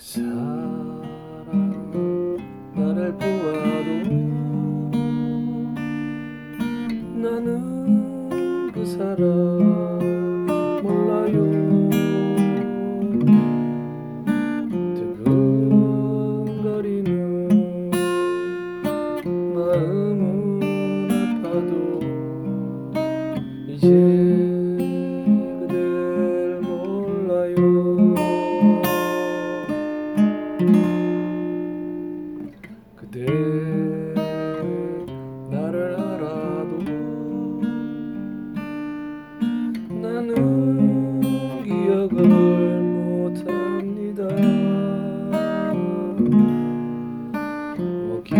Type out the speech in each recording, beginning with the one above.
사람 나를 보아도 나는 그 사람 몰라요. 두근거리는 마음은 아파도 그대 나를 알아도 나는 기억을 못합니다. 목이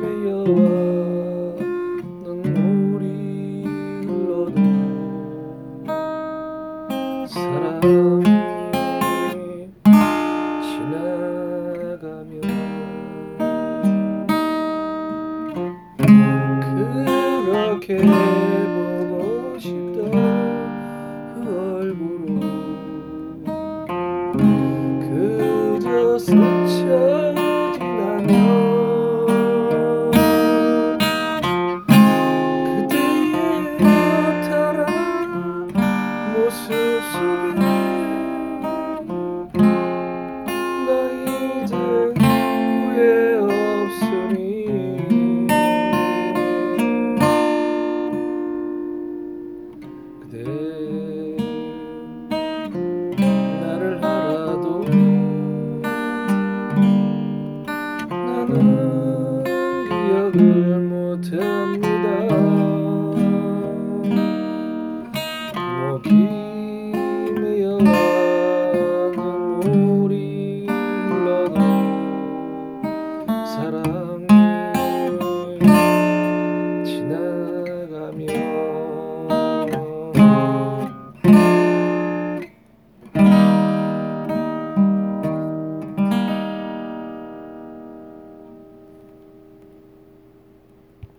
메여와 눈물이 흘러도 사랑 기억해보고 싶던 그 얼굴로 그저 스쳐 지나며 그때의 허탈한 모습 속에 செய்தார்